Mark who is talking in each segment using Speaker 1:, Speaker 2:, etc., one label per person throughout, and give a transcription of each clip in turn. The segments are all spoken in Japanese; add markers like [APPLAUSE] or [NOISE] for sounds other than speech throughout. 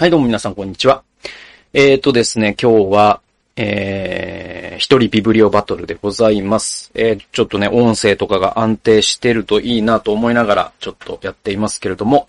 Speaker 1: はい、どうも皆さん、こんにちは。えーとですね、今日は、えー、一人ビブリオバトルでございます。えー、ちょっとね、音声とかが安定してるといいなと思いながら、ちょっとやっていますけれども、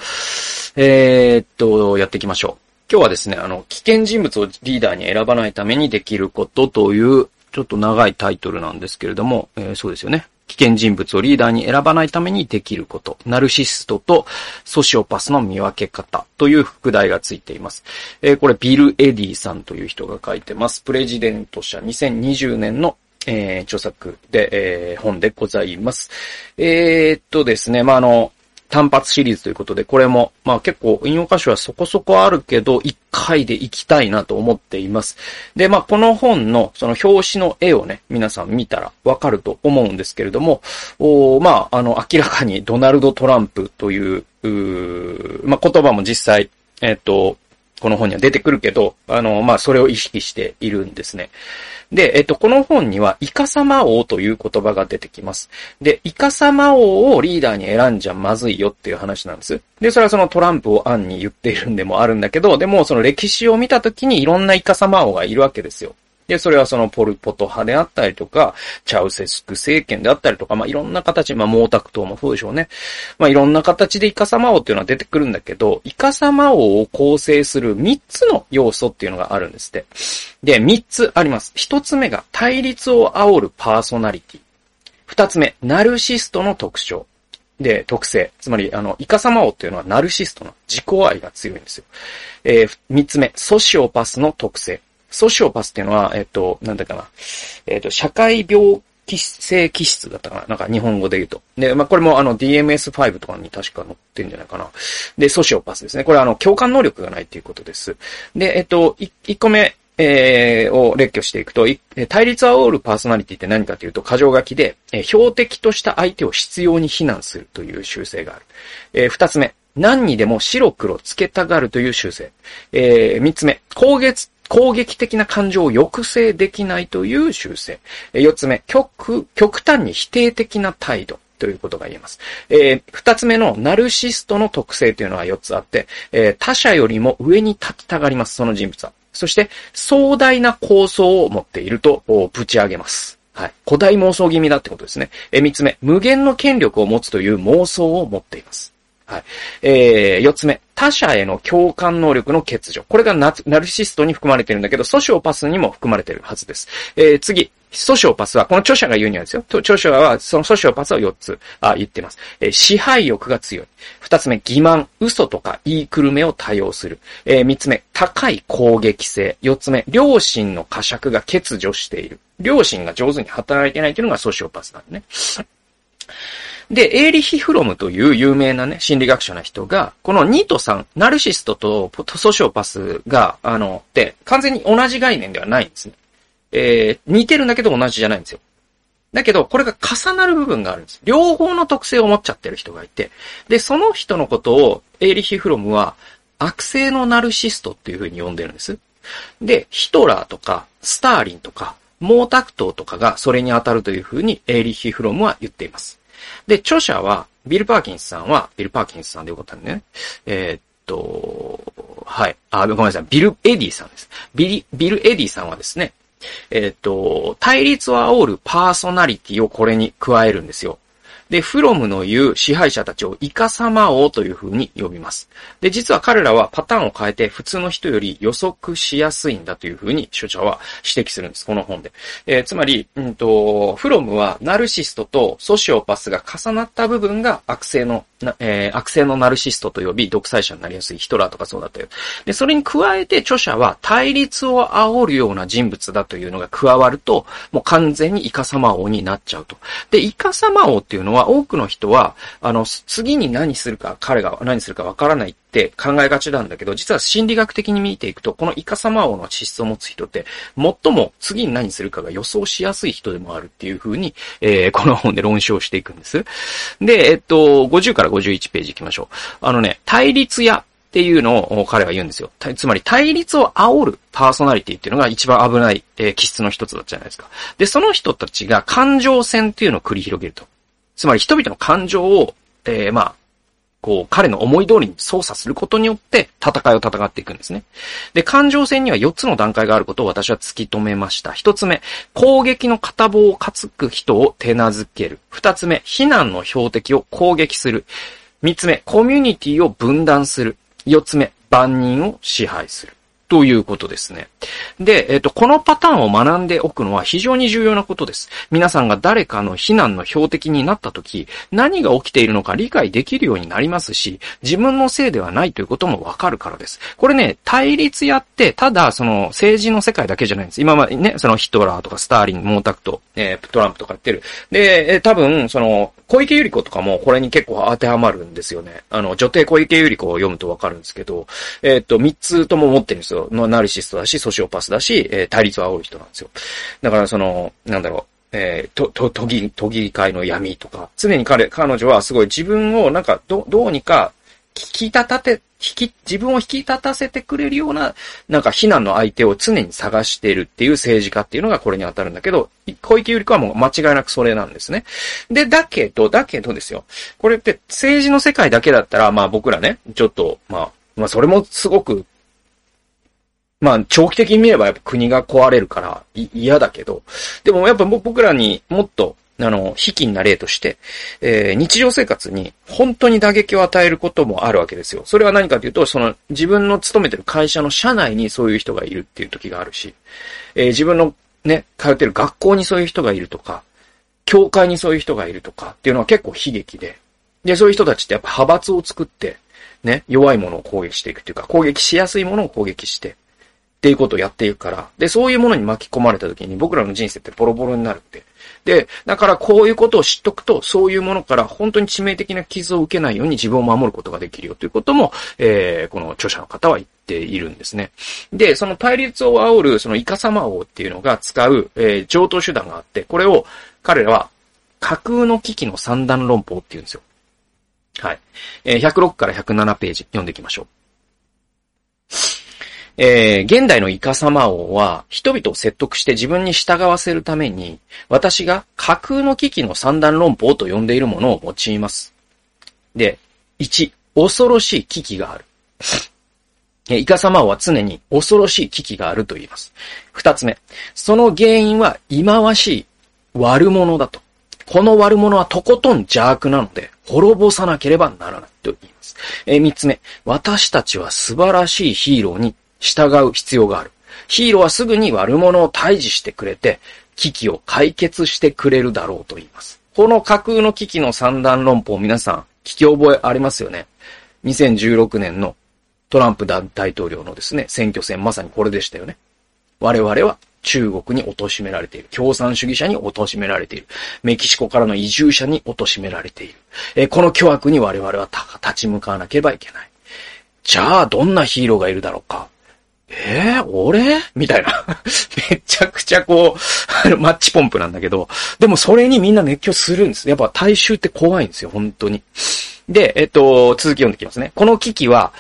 Speaker 1: えー、っと、やっていきましょう。今日はですね、あの、危険人物をリーダーに選ばないためにできることという、ちょっと長いタイトルなんですけれども、えー、そうですよね。危険人物をリーダーに選ばないためにできること、ナルシストとソシオパスの見分け方という副題がついています。えー、これビル・エディさんという人が書いてます。プレジデント社2020年のえー、著作で、えー、本でございます。えー、っとですね、まあ、あの、単発シリーズということで、これも、まあ結構引用箇所はそこそこあるけど、一回で行きたいなと思っています。で、まあこの本のその表紙の絵をね、皆さん見たらわかると思うんですけれども、おまああの明らかにドナルド・トランプという、うまあ言葉も実際、えっ、と、この本には出てくるけど、あの、まあそれを意識しているんですね。で、えっと、この本には、イカサマ王という言葉が出てきます。で、イカサマ王をリーダーに選んじゃまずいよっていう話なんです。で、それはそのトランプを案に言っているんでもあるんだけど、でもその歴史を見た時にいろんなイカサマ王がいるわけですよ。で、それはそのポルポト派であったりとか、チャウセスク政権であったりとか、まあ、いろんな形、まあ、毛沢東もそうでしょうね。まあ、いろんな形でイカサマ王っていうのは出てくるんだけど、イカサマ王を構成する3つの要素っていうのがあるんですって。で、3つあります。1つ目が対立を煽るパーソナリティ。2つ目、ナルシストの特徴。で、特性。つまり、あの、イカサマ王っていうのはナルシストの自己愛が強いんですよ。えー、3つ目、ソシオパスの特性。ソシオパスっていうのは、えっと、なんだかな。えっと、社会病気性気質だったかななんか日本語で言うと。で、まあ、これもあの DMS5 とかに確か載ってんじゃないかな。で、ソシオパスですね。これあの、共感能力がないっていうことです。で、えっと、1個目、えー、を列挙していくと、対立を煽るパーソナリティって何かというと、過剰書きで、えー、標的とした相手を必要に非難するという習性がある。えー、二つ目、何にでも白黒つけたがるという習性。えー、三つ目、攻撃攻撃的な感情を抑制できないという習性。四つ目、極、極端に否定的な態度。ということが言えます。えー、二つ目のナルシストの特性というのは四つあって、えー、他者よりも上に立ちたがります、その人物は。そして、壮大な構想を持っていると、ぶち上げます。はい。古代妄想気味だってことですね。えー、三つ目、無限の権力を持つという妄想を持っています。はい。えー、四つ目。他者への共感能力の欠如。これがナルシストに含まれてるんだけど、ソシオパスにも含まれてるはずです。えー、次。ソシオパスは、この著者が言うにはですよ。著者は、そのソシオパスを4つ、あ、言ってます。えー、支配欲が強い。2つ目、欺瞞、嘘とか言いくるめを多用する。えー、3つ目、高い攻撃性。4つ目、良心の呵責が欠如している。良心が上手に働いてないというのがソシオパスなんでね。で、エーリヒ・フロムという有名なね、心理学者の人が、この2と3、ナルシストとソシオパスが、あの、で、完全に同じ概念ではないんですね。えー、似てるんだけど同じじゃないんですよ。だけど、これが重なる部分があるんです。両方の特性を持っちゃってる人がいて、で、その人のことを、エーリヒ・フロムは、悪性のナルシストっていう風に呼んでるんです。で、ヒトラーとか、スターリンとか、毛沢東とかがそれに当たるという風にエーリヒ・フロムは言っています。で、著者は、ビル・パーキンスさんは、ビル・パーキンスさんでよかったね。えー、っと、はい。あ、ごめんなさい。ビル・エディさんです。ビリ、ビル・エディさんはですね、えー、っと、対立を煽るパーソナリティをこれに加えるんですよ。で、フロムの言う支配者たちをイカサマ王という風に呼びます。で、実は彼らはパターンを変えて普通の人より予測しやすいんだという風に著者は指摘するんです。この本で。えー、つまり、うんと、フロムはナルシストとソシオパスが重なった部分が悪性の、えー、悪性のナルシストと呼び、独裁者になりやすいヒトラーとかそうだったよ。で、それに加えて著者は対立を煽るような人物だというのが加わると、もう完全にイカサマ王になっちゃうと。で、イカサマ王っていうのはは、多くの人は、あの、次に何するか、彼が何するかわからないって考えがちなんだけど、実は心理学的に見ていくと、このイカサマ王の資質を持つ人って、最も次に何するかが予想しやすい人でもあるっていう風に、えー、この本で論証していくんです。で、えっと、50から51ページ行きましょう。あのね、対立やっていうのを彼は言うんですよ。つまり対立を煽るパーソナリティっていうのが一番危ない、えー、気質の一つだったじゃないですか。で、その人たちが感情戦っていうのを繰り広げると。つまり人々の感情を、えー、まあ、こう、彼の思い通りに操作することによって、戦いを戦っていくんですね。で、感情戦には4つの段階があることを私は突き止めました。1つ目、攻撃の片棒を担ぐ人を手なずける。2つ目、避難の標的を攻撃する。3つ目、コミュニティを分断する。4つ目、万人を支配する。ということですね。で、えっ、と、このパターンを学んでおくのは非常に重要なことです。皆さんが誰かの非難の標的になった時、何が起きているのか理解できるようになりますし、自分のせいではないということもわかるからです。これね、対立やって、ただ、その、政治の世界だけじゃないんです。今までね、そのヒトラーとかスターリン、毛沢東、えー、トランプとか言ってる。で、えー、多分、その、小池百合子とかもこれに結構当てはまるんですよね。あの、女帝小池百合子を読むとわかるんですけど、えっ、と、三つとも持ってるんですよ。のナルシストだし、ソシオパスだし、えー、対立を煽る人なんですよ。だからその、なんだろう、えー、と、と、都議、都議会の闇とか、常に彼、彼女はすごい自分をなんか、ど、どうにか、聞き立たて、引き、自分を引き立たせてくれるような、なんか非難の相手を常に探しているっていう政治家っていうのがこれに当たるんだけど、小池百合子はもう間違いなくそれなんですね。で、だけど、だけどですよ。これって政治の世界だけだったら、まあ僕らね、ちょっと、まあ、まあそれもすごく、まあ長期的に見ればやっぱ国が壊れるから嫌だけど、でもやっぱ僕らにもっとあの、卑近な例として、えー、日常生活に本当に打撃を与えることもあるわけですよ。それは何かというと、その自分の勤めてる会社の社内にそういう人がいるっていう時があるし、えー、自分のね、通ってる学校にそういう人がいるとか、教会にそういう人がいるとかっていうのは結構悲劇で、で、そういう人たちってやっぱ派閥を作って、ね、弱いものを攻撃していくっていうか、攻撃しやすいものを攻撃して、っていうことをやっていくから、で、そういうものに巻き込まれた時に僕らの人生ってボロボロになるって。で、だからこういうことを知っとくと、そういうものから本当に致命的な傷を受けないように自分を守ることができるよということも、えー、この著者の方は言っているんですね。で、その対立を煽る、そのイカサマ王っていうのが使う、えー、上等手段があって、これを彼らは架空の危機の三段論法っていうんですよ。はい。えー、106から107ページ読んでいきましょう。えー、現代のイカサマ王は、人々を説得して自分に従わせるために、私が架空の危機の三段論法と呼んでいるものを用います。で、1、恐ろしい危機がある。[LAUGHS] イカサマ王は常に恐ろしい危機があると言います。二つ目、その原因は忌まわしい悪者だと。この悪者はとことん邪悪なので、滅ぼさなければならないと言います。え、三つ目、私たちは素晴らしいヒーローに従う必要がある。ヒーローはすぐに悪者を退治してくれて、危機を解決してくれるだろうと言います。この架空の危機の三段論法皆さん聞き覚えありますよね？2016年のトランプ大統領のですね、選挙戦まさにこれでしたよね。我々は中国に貶められている。共産主義者に貶められている。メキシコからの移住者に貶められている。えこの巨悪に我々は立ち向かわなければいけない。じゃあ、どんなヒーローがいるだろうか？えー、俺？[LAUGHS] みたいな。[LAUGHS] めちゃくちゃこう、マッチポンプなんだけど、でもそれにみんな熱狂するんです。やっぱ大衆って怖いんですよ、本当に。で、えっと、続き読んでいきますね。この危機は、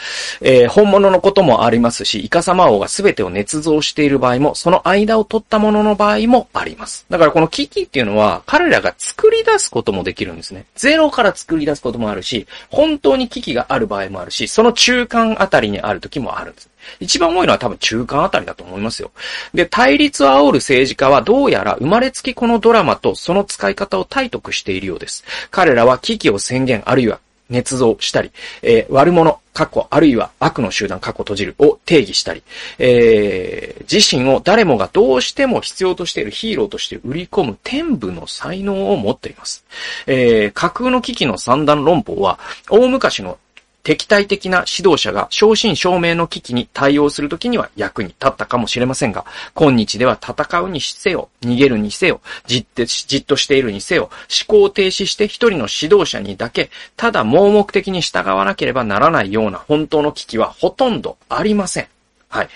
Speaker 1: えー、本物のこともありますし、イカサマ王が全てを捏造している場合も、その間を取ったものの場合もあります。だからこの危機っていうのは、彼らが作り出すこともできるんですね。ゼロから作り出すこともあるし、本当に危機がある場合もあるし、その中間あたりにある時もあるんです。一番多いのは多分中間あたりだと思いますよ。で、対立を煽る政治家はどうやら生まれつきこのドラマとその使い方を体得しているようです。彼らは危機を宣言あるいは捏造したり、えー、悪者、過去、あるいは悪の集団、過去閉じるを定義したり、えー、自身を誰もがどうしても必要としているヒーローとして売り込む天部の才能を持っています。えー、架空の危機の三段論法は、大昔の敵対的な指導者が正真正銘の危機に対応するときには役に立ったかもしれませんが、今日では戦うにせよ、逃げるにせよ、じってじっとしているにせよ、思考停止して一人の指導者にだけ、ただ盲目的に従わなければならないような本当の危機はほとんどありません。はい。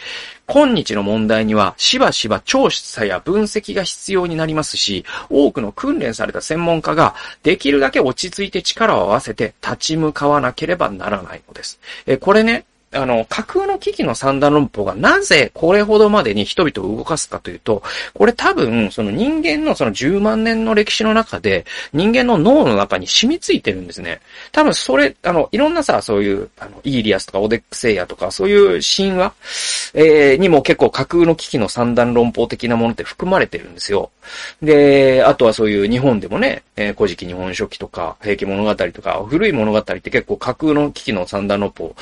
Speaker 1: 今日の問題にはしばしば調査や分析が必要になりますし、多くの訓練された専門家ができるだけ落ち着いて力を合わせて立ち向かわなければならないのです。え、これね、あの、架空の危機の三段論法がなぜこれほどまでに人々を動かすかというと、これ多分、その人間のその10万年の歴史の中で、人間の脳の中に染みついてるんですね。多分それ、あの、いろんなさ、そういう、あの、イーリアスとかオデックセイヤとか、そういう神話、えー、にも結構架空の危機の三段論法的なものって含まれてるんですよ。で、あとはそういう日本でもね、えー、古事記日本書紀とか、平家物語とか、古い物語って結構架空の危機の三段論法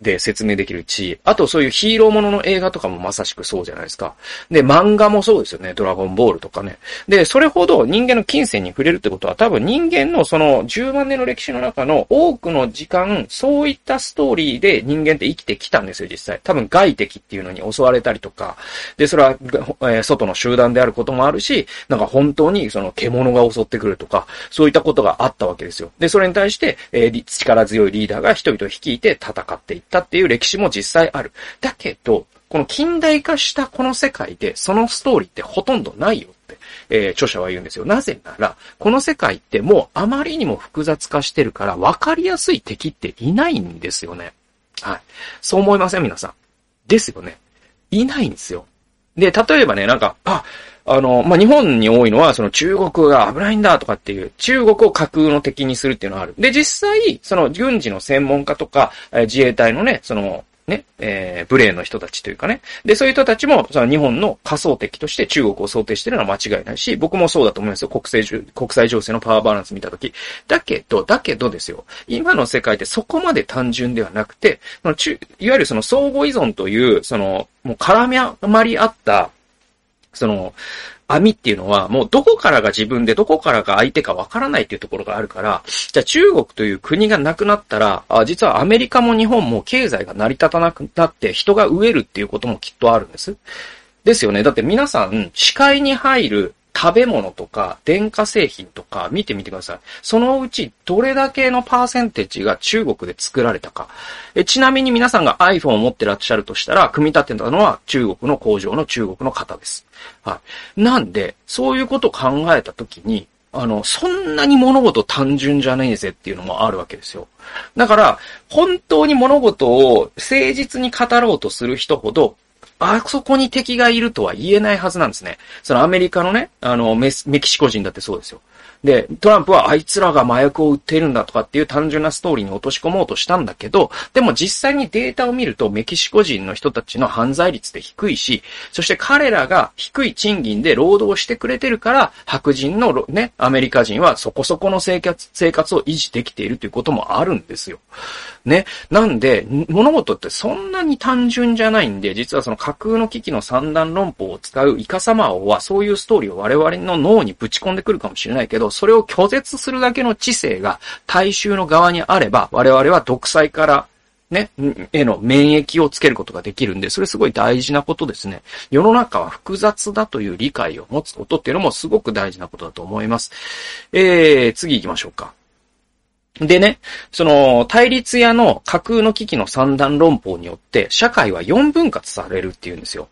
Speaker 1: で説明できるし、あとそういうヒーローものの映画とかもまさしくそうじゃないですか。で、漫画もそうですよね。ドラゴンボールとかね。で、それほど人間の金銭に触れるってことは多分人間のその10万年の歴史の中の多くの時間、そういったストーリーで人間って生きてきたんですよ、実際。多分外敵っていうのに襲われたりとか。で、それは、え、外の集団であることもあるし、なんか本当にその獣が襲ってくるとか、そういったことがあったわけですよ。で、それに対して、え、力強いリーダーが人々を率いて戦っていったっていう歴史も実際ある。だけど、この近代化したこの世界で、そのストーリーってほとんどないよって、えー、著者は言うんですよ。なぜなら、この世界ってもうあまりにも複雑化してるから、分かりやすい敵っていないんですよね。はい。そう思いません？皆さん。ですよね。いないんですよ。で、例えばね、なんか、あ、あの、まあ、日本に多いのは、その中国が危ないんだとかっていう、中国を架空の敵にするっていうのがある。で、実際、その軍事の専門家とか、え自衛隊のね、その、ね、えー、ブレーンの人たちというかね。で、そういう人たちも、その日本の仮想敵として中国を想定してるのは間違いないし、僕もそうだと思いますよ。国際、国際情勢のパワーバランス見たとき。だけど、だけどですよ。今の世界ってそこまで単純ではなくて、その中いわゆるその相互依存という、その、もう絡みまり合った、その、網っていうのは、もうどこからが自分でどこからが相手かわからないっていうところがあるから、じゃあ中国という国がなくなったら、あ実はアメリカも日本も経済が成り立たなくなって人が飢えるっていうこともきっとあるんです。ですよね。だって皆さん、視界に入る食べ物とか電化製品とか見てみてください。そのうちどれだけのパーセンテージが中国で作られたか。えちなみに皆さんが iPhone を持ってらっしゃるとしたら、組み立てたのは中国の工場の中国の方です。はい。なんで、そういうことを考えたときに、あの、そんなに物事単純じゃねえぜっていうのもあるわけですよ。だから、本当に物事を誠実に語ろうとする人ほど、あそこに敵がいるとは言えないはずなんですね。そのアメリカのね、あのメ、キシコ人だってそうですよ。で、トランプはあいつらが麻薬を売ってるんだとかっていう単純なストーリーに落とし込もうとしたんだけど、でも実際にデータを見るとメキシコ人の人たちの犯罪率って低いし、そして彼らが低い賃金で労働してくれてるから、白人のね、アメリカ人はそこそこの生活、生活を維持できているということもあるんですよ。ね。なんで、物事ってそんなに単純じゃないんで、実はその架空の危機の三段論法を使うイカサマ王は、そういうストーリーを我々の脳にぶち込んでくるかもしれないけど、それを拒絶するだけの知性が大衆の側にあれば、我々は独裁からね、への免疫をつけることができるんで、それすごい大事なことですね。世の中は複雑だという理解を持つことっていうのもすごく大事なことだと思います。えー、次行きましょうか。でね、その、対立屋の架空の危機の三段論法によって、社会は4分割されるっていうんですよ。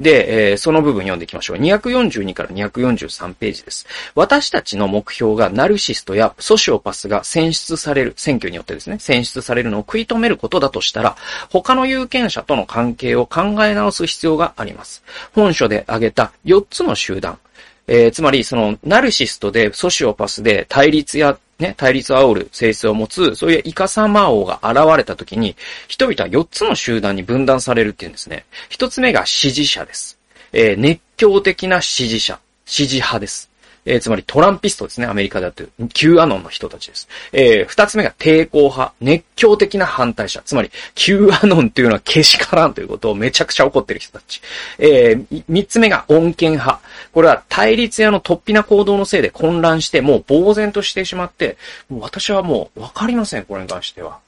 Speaker 1: で、えー、その部分読んでいきましょう。242から243ページです。私たちの目標がナルシストやソシオパスが選出される、選挙によってですね、選出されるのを食い止めることだとしたら、他の有権者との関係を考え直す必要があります。本書で挙げた4つの集団、えー、つまり、その、ナルシストで、ソシオパスで、対立や、ね、対立を煽る性質を持つ、そういうイカサマ王が現れた時に、人々は4つの集団に分断されるっていうんですね。1つ目が支持者です。えー、熱狂的な支持者、支持派です。えー、つまりトランピストですね、アメリカであって。Q アノンの人たちです。えー、二つ目が抵抗派、熱狂的な反対者。つまり、Q アノンというのはけしからんということをめちゃくちゃ怒ってる人たち。えー、三つ目が穏健派。これは対立屋の突飛な行動のせいで混乱して、もう呆然としてしまって、もう私はもうわかりません、これに関しては。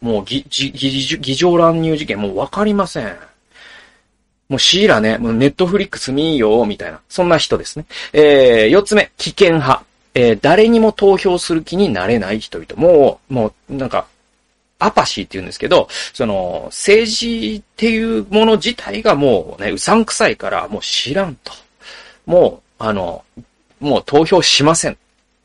Speaker 1: もう議、議、議場乱入事件もうわかりません。もうシーラね、もうネットフリックス見よ、みたいな。そんな人ですね。えー、四つ目、危険派。えー、誰にも投票する気になれない人々。もう、もう、なんか、アパシーって言うんですけど、その、政治っていうもの自体がもうね、うさんくさいから、もう知らんと。もう、あの、もう投票しません。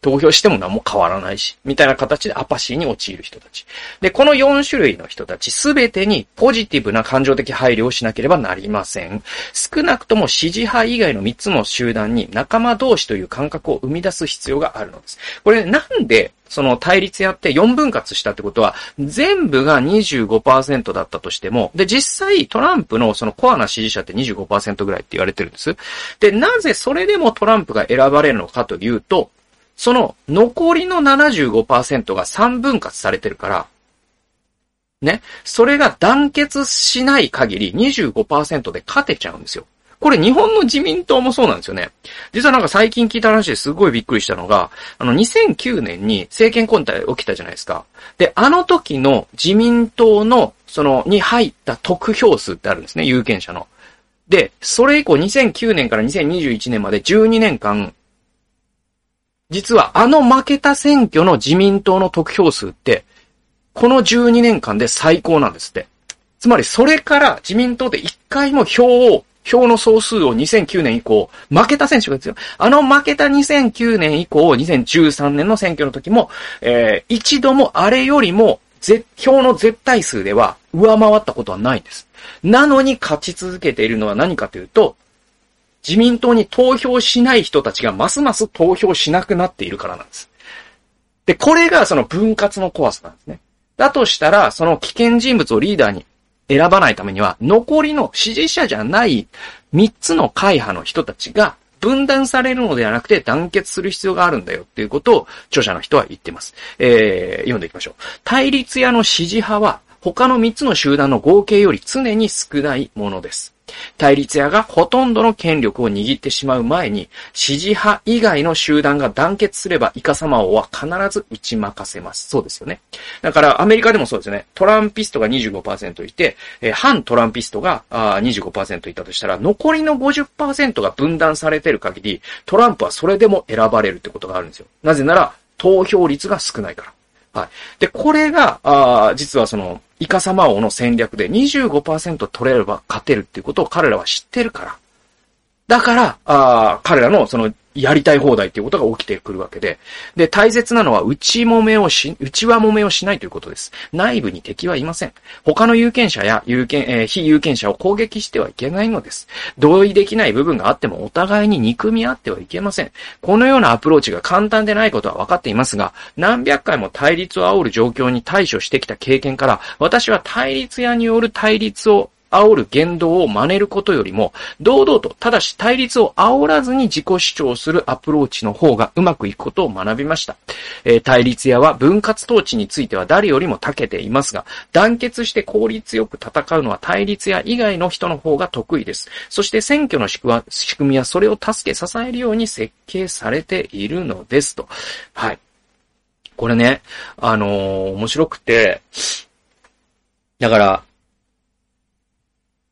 Speaker 1: 投票しても何も変わらないし、みたいな形でアパシーに陥る人たち。で、この4種類の人たちすべてにポジティブな感情的配慮をしなければなりません。少なくとも支持派以外の3つの集団に仲間同士という感覚を生み出す必要があるのです。これ、なんでその対立やって4分割したってことは、全部が25%だったとしても、で、実際トランプのそのコアな支持者って25%ぐらいって言われてるんです。で、なぜそれでもトランプが選ばれるのかというと、その残りの75%が3分割されてるから、ね、それが団結しない限り25%で勝てちゃうんですよ。これ日本の自民党もそうなんですよね。実はなんか最近聞いた話ですごいびっくりしたのが、あの2009年に政権交代起きたじゃないですか。で、あの時の自民党の、その、に入った得票数ってあるんですね、有権者の。で、それ以降2009年から2021年まで12年間、実はあの負けた選挙の自民党の得票数って、この12年間で最高なんですって。つまりそれから自民党で一回も票を票の総数を2009年以降、負けた選手がですよ。あの負けた2009年以降、2013年の選挙の時も、えー、一度もあれよりも、票の絶対数では上回ったことはないんです。なのに勝ち続けているのは何かというと、自民党に投票しない人たちがますます投票しなくなっているからなんです。で、これがその分割の怖さなんですね。だとしたら、その危険人物をリーダーに選ばないためには、残りの支持者じゃない3つの会派の人たちが分断されるのではなくて団結する必要があるんだよっていうことを著者の人は言ってます。えー、読んでいきましょう。対立屋の支持派は他の3つの集団の合計より常に少ないものです。対立屋がほとんどの権力を握ってしまう前に、支持派以外の集団が団結すれば、イカサマ王は必ず打ち負かせます。そうですよね。だから、アメリカでもそうですよね。トランピストが25%いて、えー、反トランピストがあ25%いたとしたら、残りの50%が分断されてる限り、トランプはそれでも選ばれるってことがあるんですよ。なぜなら、投票率が少ないから。はい。で、これが、あ実はその、イカサマ王の戦略で25%取れれば勝てるっていうことを彼らは知ってるから。だから、あ彼らのそのやりたい放題っていうことが起きてくるわけで。で、大切なのは内もめをし、内輪もめをしないということです。内部に敵はいません。他の有権者や有権、えー、非有権者を攻撃してはいけないのです。同意できない部分があってもお互いに憎み合ってはいけません。このようなアプローチが簡単でないことは分かっていますが、何百回も対立を煽る状況に対処してきた経験から、私は対立屋による対立を煽る言動を真似ることよりも、堂々と、ただし対立を煽らずに自己主張するアプローチの方がうまくいくことを学びました。えー、対立屋は分割統治については誰よりも長けていますが、団結して効率よく戦うのは対立屋以外の人の方が得意です。そして選挙の仕組みはそれを助け支えるように設計されているのですと。はい。これね、あのー、面白くて、だから、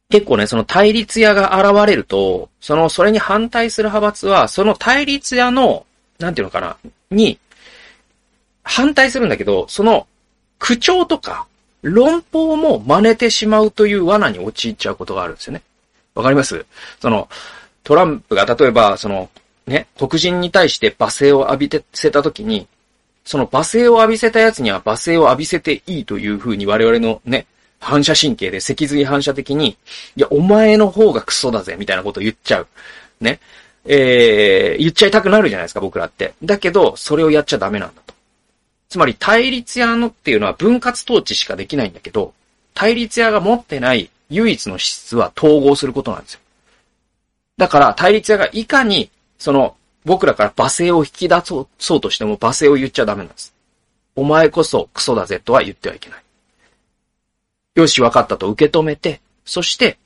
Speaker 1: 結構ね、その対立屋が現れると、その、それに反対する派閥は、その対立屋の、なんていうのかな、に、反対するんだけど、その、口調とか、論法も真似てしまうという罠に陥っちゃうことがあるんですよね。わかります？その、トランプが例えば、その、ね、黒人に対して罵声を浴びてせたときに、その罵声を浴びせたやつには罵声を浴びせていいというふうに我々のね、反射神経で脊髄反射的に、いや、お前の方がクソだぜ、みたいなことを言っちゃう。ね。えー、言っちゃいたくなるじゃないですか、僕らって。だけど、それをやっちゃダメなんだと。つまり、対立屋のっていうのは分割統治しかできないんだけど、対立屋が持ってない唯一の資質は統合することなんですよ。だから、対立屋がいかに、その、僕らから罵声を引き出そうとしても罵声を言っちゃダメなんです。お前こそクソだぜとは言ってはいけない。よし、わかったと受け止めて、そして、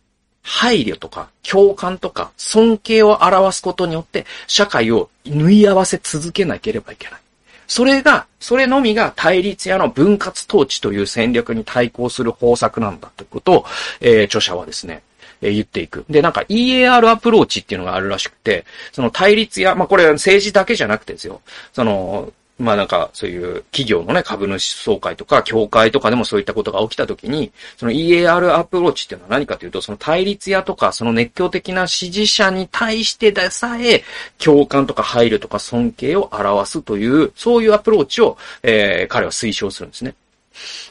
Speaker 1: 配慮とか、共感とか、尊敬を表すことによって、社会を縫い合わせ続けなければいけない。それが、それのみが対立やの分割統治という戦略に対抗する方策なんだということを、えー、著者はですね、えー、言っていく。で、なんか EAR アプローチっていうのがあるらしくて、その対立や、まあ、これは政治だけじゃなくてですよ。その、まあなんか、そういう企業のね、株主総会とか、協会とかでもそういったことが起きたときに、その EAR アプローチっていうのは何かというと、その対立屋とか、その熱狂的な支持者に対してでさえ、共感とか配慮とか尊敬を表すという、そういうアプローチを、えー、彼は推奨するんですね。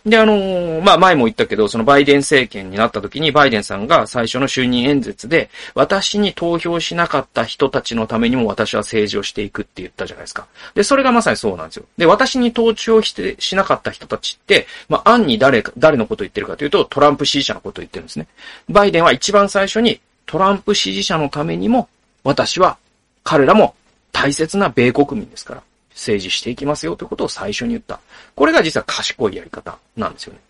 Speaker 1: で、あのー、まあ、前も言ったけど、そのバイデン政権になった時に、バイデンさんが最初の就任演説で、私に投票しなかった人たちのためにも私は政治をしていくって言ったじゃないですか。で、それがまさにそうなんですよ。で、私に投票してしなかった人たちって、まあ、暗に誰か、誰のことを言ってるかというと、トランプ支持者のことを言ってるんですね。バイデンは一番最初に、トランプ支持者のためにも、私は、彼らも大切な米国民ですから。政治していきますよということを最初に言った。これが実は賢いやり方なんですよね。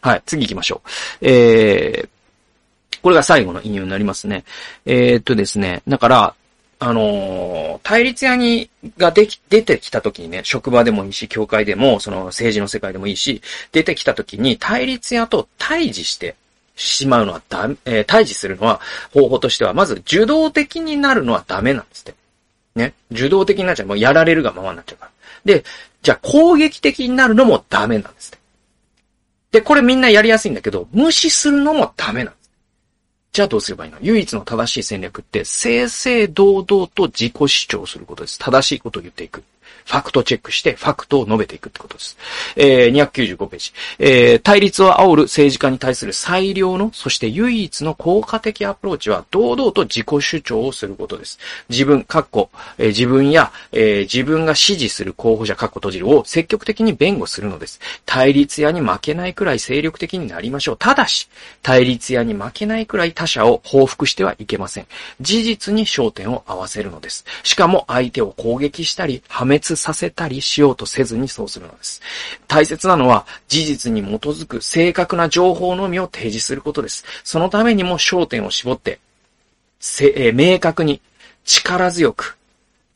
Speaker 1: はい、次行きましょう。えー、これが最後の引用になりますね。えー、っとですね、だから、あのー、対立屋に、ができ、出てきた時にね、職場でもいいし、教会でも、その政治の世界でもいいし、出てきた時に対立屋と対峙してしまうのはだ、えー、対峙するのは、方法としては、まず受動的になるのはダメなんですって。ね。受動的になっちゃう。もうやられるがままになっちゃうから。で、じゃあ攻撃的になるのもダメなんですで、これみんなやりやすいんだけど、無視するのもダメなんです。じゃあどうすればいいの？唯一の正しい戦略って、正々堂々と自己主張することです。正しいことを言っていく。ファクトチェックして、ファクトを述べていくってことです。えー、295ページ。えー、対立を煽る政治家に対する最良の、そして唯一の効果的アプローチは、堂々と自己主張をすることです。自分、かっこ、えー、自分や、えー、自分が支持する候補者、かっこ閉じるを積極的に弁護するのです。対立屋に負けないくらい精力的になりましょう。ただし、対立屋に負けないくらい他者を報復してはいけません。事実に焦点を合わせるのです。しかも相手を攻撃したり、破滅させたりしようとせずにそうするのです。大切なのは事実に基づく正確な情報のみを提示することです。そのためにも焦点を絞って、せえ明確に力強く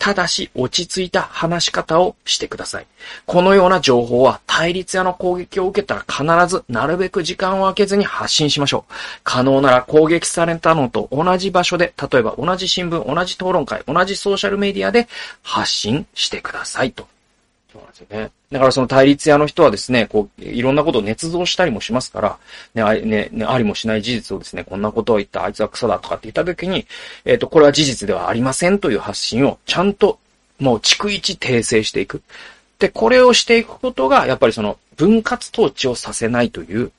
Speaker 1: ただし落ち着いた話し方をしてください。このような情報は対立やの攻撃を受けたら必ずなるべく時間を空けずに発信しましょう。可能なら攻撃されたのと同じ場所で、例えば同じ新聞、同じ討論会、同じソーシャルメディアで発信してくださいと。そうなんですよね。だからその対立屋の人はですね、こう、いろんなことを捏造したりもしますから、ね、あね、ね、ありもしない事実をですね、こんなことを言ったあいつはクソだとかって言った時に、えっ、ー、と、これは事実ではありませんという発信をちゃんと、もう逐一訂正していく。で、これをしていくことが、やっぱりその、分割統治をさせないという、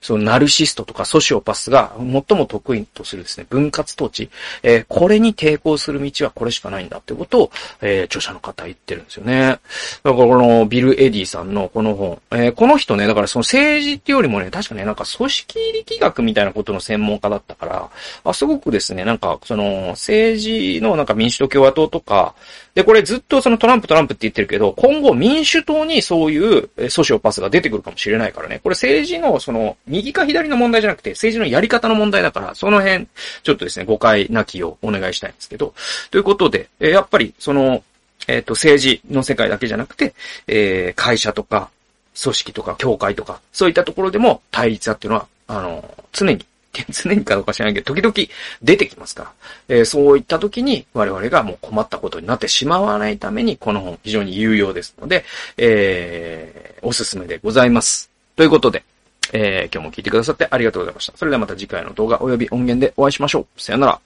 Speaker 1: そのナルシストとかソシオパスが最も得意とするですね、分割統治。えー、これに抵抗する道はこれしかないんだってことを、えー、著者の方言ってるんですよね。だからこのビル・エディさんのこの本、えー、この人ね、だからその政治っていうよりもね、確かね、なんか組織力学みたいなことの専門家だったから、あ、すごくですね、なんかその政治のなんか民主党共和党とか、で、これずっとそのトランプトランプって言ってるけど、今後民主党にそういうソシオパスが出てくるかもしれないからね。これ政治のその右か左の問題じゃなくて政治のやり方の問題だから、その辺、ちょっとですね、誤解なきをお願いしたいんですけど。ということで、えやっぱりその、えっ、と、政治の世界だけじゃなくて、えー、会社とか、組織とか、協会とか、そういったところでも対立だっていうのは、あの、常に [LAUGHS] 常にかどうか知らないけど、時々出てきますから、えー、そういった時に我々がもう困ったことになってしまわないために、この本非常に有用ですので、えー、おすすめでございます。ということで、えー、今日も聞いてくださってありがとうございました。それではまた次回の動画及び音源でお会いしましょう。さよなら。